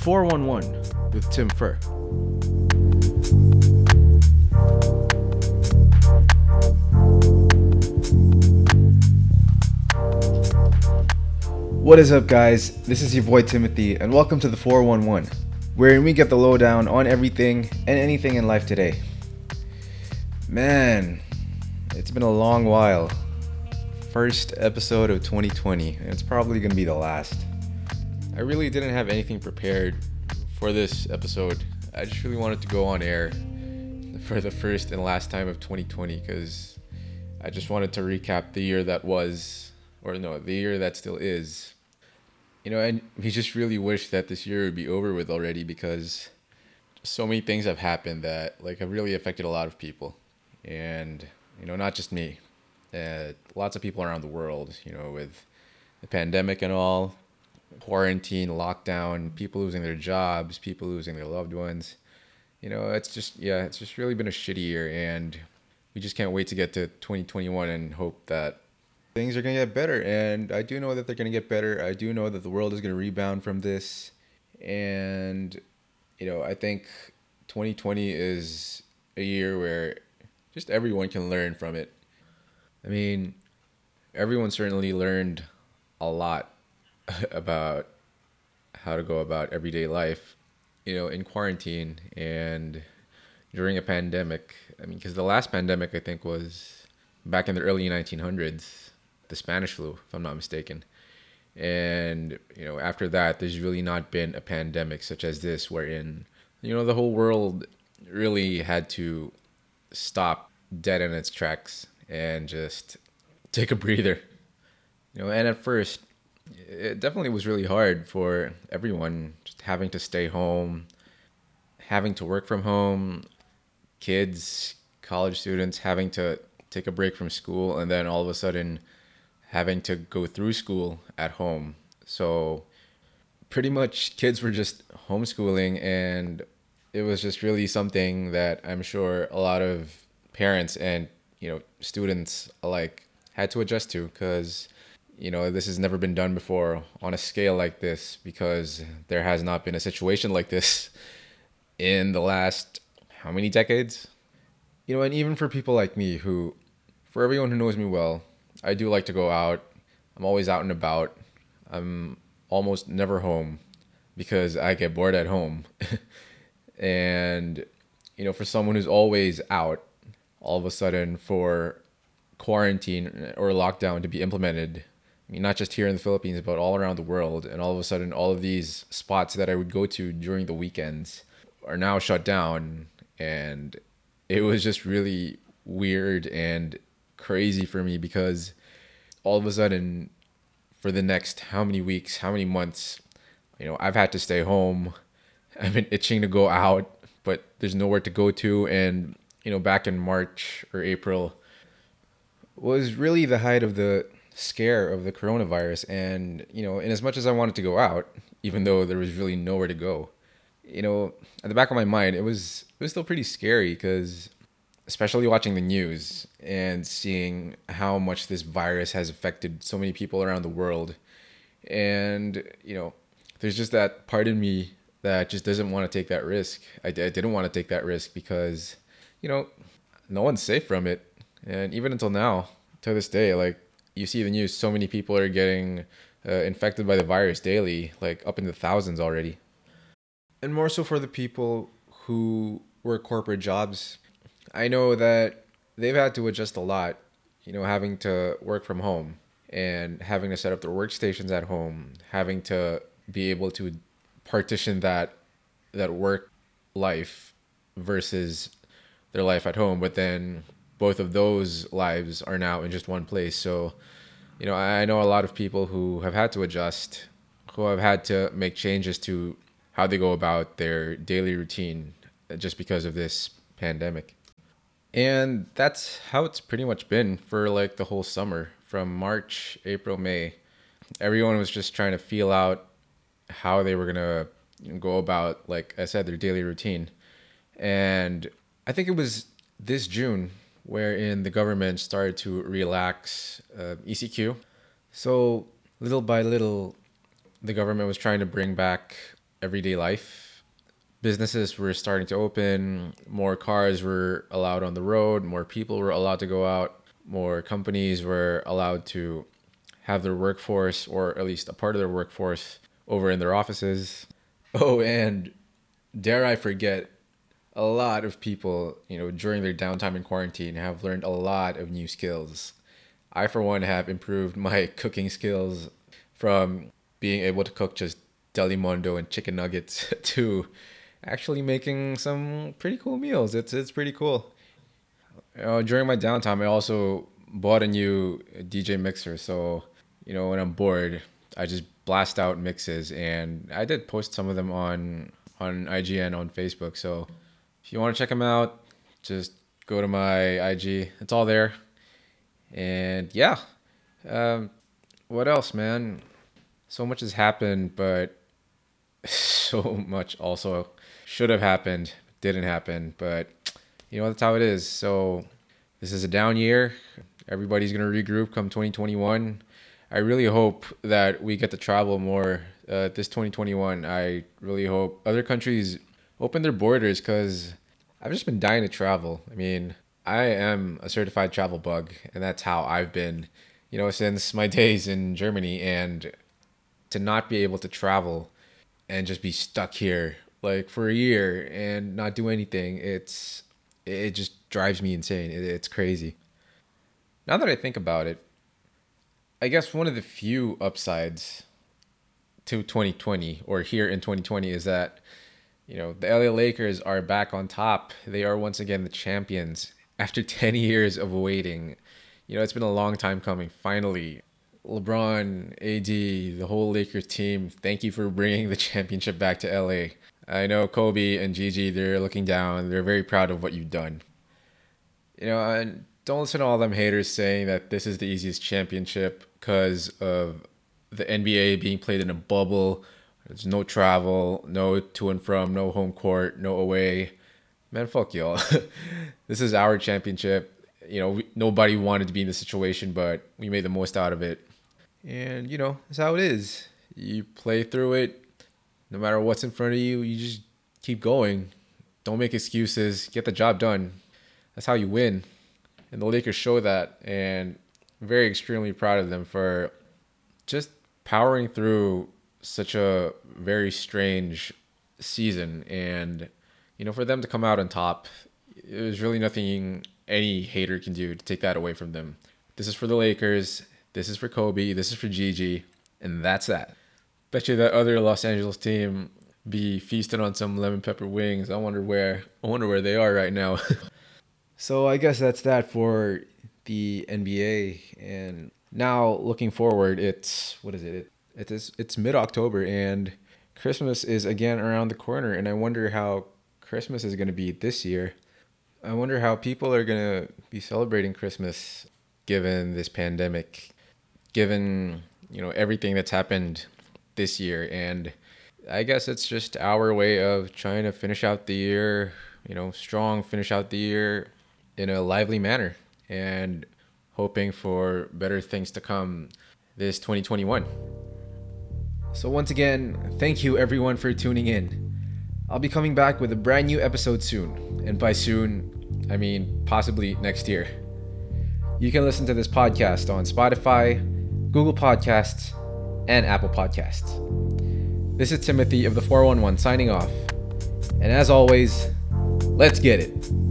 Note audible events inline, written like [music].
411 with Tim Fur. What is up, guys? This is your boy Timothy, and welcome to the 411, where we get the lowdown on everything and anything in life today. Man, it's been a long while. First episode of 2020, and it's probably gonna be the last. I really didn't have anything prepared for this episode. I just really wanted to go on air for the first and last time of 2020 because I just wanted to recap the year that was, or no, the year that still is. You know, and we just really wish that this year would be over with already because so many things have happened that like have really affected a lot of people, and you know, not just me, uh, lots of people around the world. You know, with the pandemic and all, quarantine, lockdown, people losing their jobs, people losing their loved ones. You know, it's just yeah, it's just really been a shitty year, and we just can't wait to get to 2021 and hope that things are going to get better. And I do know that they're going to get better. I do know that the world is going to rebound from this. And, you know, I think 2020 is a year where just everyone can learn from it. I mean, everyone certainly learned a lot [laughs] about how to go about everyday life, you know, in quarantine and during a pandemic. I mean, because the last pandemic, I think, was back in the early 1900s, the Spanish flu, if I'm not mistaken. And, you know, after that, there's really not been a pandemic such as this, wherein, you know, the whole world really had to stop dead in its tracks and just [laughs] take a breather. You know, and at first, it definitely was really hard for everyone just having to stay home, having to work from home, kids, college students having to take a break from school and then all of a sudden having to go through school at home. So pretty much kids were just homeschooling and it was just really something that I'm sure a lot of parents and you know students alike had to adjust to because you know this has never been done before on a scale like this because there has not been a situation like this in the last how many decades? You know and even for people like me who for everyone who knows me well i do like to go out. I'm always out and about. I'm almost never home because i get bored at home. [laughs] And you know for someone who's always out all of a sudden for quarantine or lockdown to be implemented not just here in the Philippines, but all around the world. And all of a sudden, all of these spots that I would go to during the weekends are now shut down. And it was just really weird and crazy for me because all of a sudden, for the next how many weeks, how many months, you know, I've had to stay home. [laughs] I've been itching to go out, but there's nowhere to go to. And, you know, back in March or April was really the height of the scare of the coronavirus. And you know in as much as i wanted to go out even though there was really nowhere to go you know at the back of my mind it was it was still pretty scary because especially watching the news and seeing how much this virus has affected so many people around the world. And you know there's just that part in me that just doesn't want to take that risk. I, I didn't want to take that risk because you know no one's safe from it. And even until now to this day like you see the news, so many people are getting uh, infected by the virus daily, like up in the thousands already. And more so for the people who work corporate jobs. I know that they've had to adjust a lot, you know, having to work from home and having to set up their workstations at home, having to be able to partition that that work life versus their life at home, but then both of those lives are now in just one place. So, you know, I know a lot of people who have had to adjust, who have had to make changes to how they go about their daily routine just because of this pandemic. And that's how it's pretty much been for like the whole summer from March, April, May. Everyone was just trying to feel out how they were going to go about, like I said, their daily routine. And I think it was this June wherein the government started to relax uh, ECQ. So little by little, the government was trying to bring back everyday life. Businesses were starting to open, more cars were allowed on the road, more people were allowed to go out, more companies were allowed to have their workforce, or at least a part of their workforce, over in their offices. Oh, and dare I forget, a lot of people, you know, during their downtime in quarantine have learned a lot of new skills. I, for one, have improved my [laughs] cooking skills from being able to cook just Delimondo and chicken nuggets [laughs] to actually making some pretty cool meals. It's it's pretty cool. Uh, during my downtime, I also bought a new DJ mixer. So you know, when I'm bored, I just blast out mixes, and I did post some of them on on IGN on Facebook. So if you want to check them out, just go to my IG. It's all there. And yeah, um, what else, man? So much has happened, but [laughs] so much also should have happened, didn't happen. But you know that's how it is. So this is a down year. Everybody's gonna regroup come 2021. I really hope that we get to travel more uh, this 2021. I really hope other countries open their borders because I've just been dying to travel. I mean, I am a certified travel bug, and that's how I've been, you know, since my [laughs] days in Germany. And to not be able to travel and just be stuck here like for a year and not do anything, it's it just drives me insane. It, it's crazy. Now that I think about it, I guess one of the few upsides to 2020 or here in 2020 is that you know the LA Lakers are back on top. They are once again the champions after [laughs] 10 years of waiting. You know, it's been a long time coming. Finally, LeBron, AD, the whole Lakers team, thank you for bringing the championship back to LA. I know Kobe and Gigi, they're looking down. They're very proud of what you've done. You know, and don't listen to all them haters saying that this is the easiest championship because of the NBA being played in a bubble. There's no travel, no to and from, no home court, no away. Man, fuck y'all. [laughs] this is our championship. You know, we, nobody wanted to be in this situation, but we made the most out of it. And, you know, that's how it is. You play through it. No matter what's in front of you, you just keep going. Don't make excuses. Get the job done. That's how you win. And the Lakers show that. And I'm very extremely proud of them for just powering through such a very strange season. And you know for them to come out on top there's really nothing any hater can do to take that away from them. This is for the lakers. This is for kobe. This is for gigi. And that's that. Bet you that other los angeles team be feasting on some lemon pepper wings. I wonder where i wonder where they are right now. [laughs] So i guess that's that for the NBA. And now looking forward, it's what is it? It it's it's mid October and Christmas is again around the corner. And I wonder how Christmas is going to be this year. I wonder how people are going to be celebrating Christmas given this pandemic, given you know everything that's happened this year and I guess it's just our way of trying to finish out the year, you know, strong, finish out the year in a lively manner and hoping for better things to come this 2021. So, once again, thank you everyone for tuning in. I'll be coming back with a brand new episode soon, and by soon, I mean possibly next year. You can listen to this podcast on Spotify, Google Podcasts, and Apple Podcasts. This is Timothy of the 411 signing off. And as always, let's get it.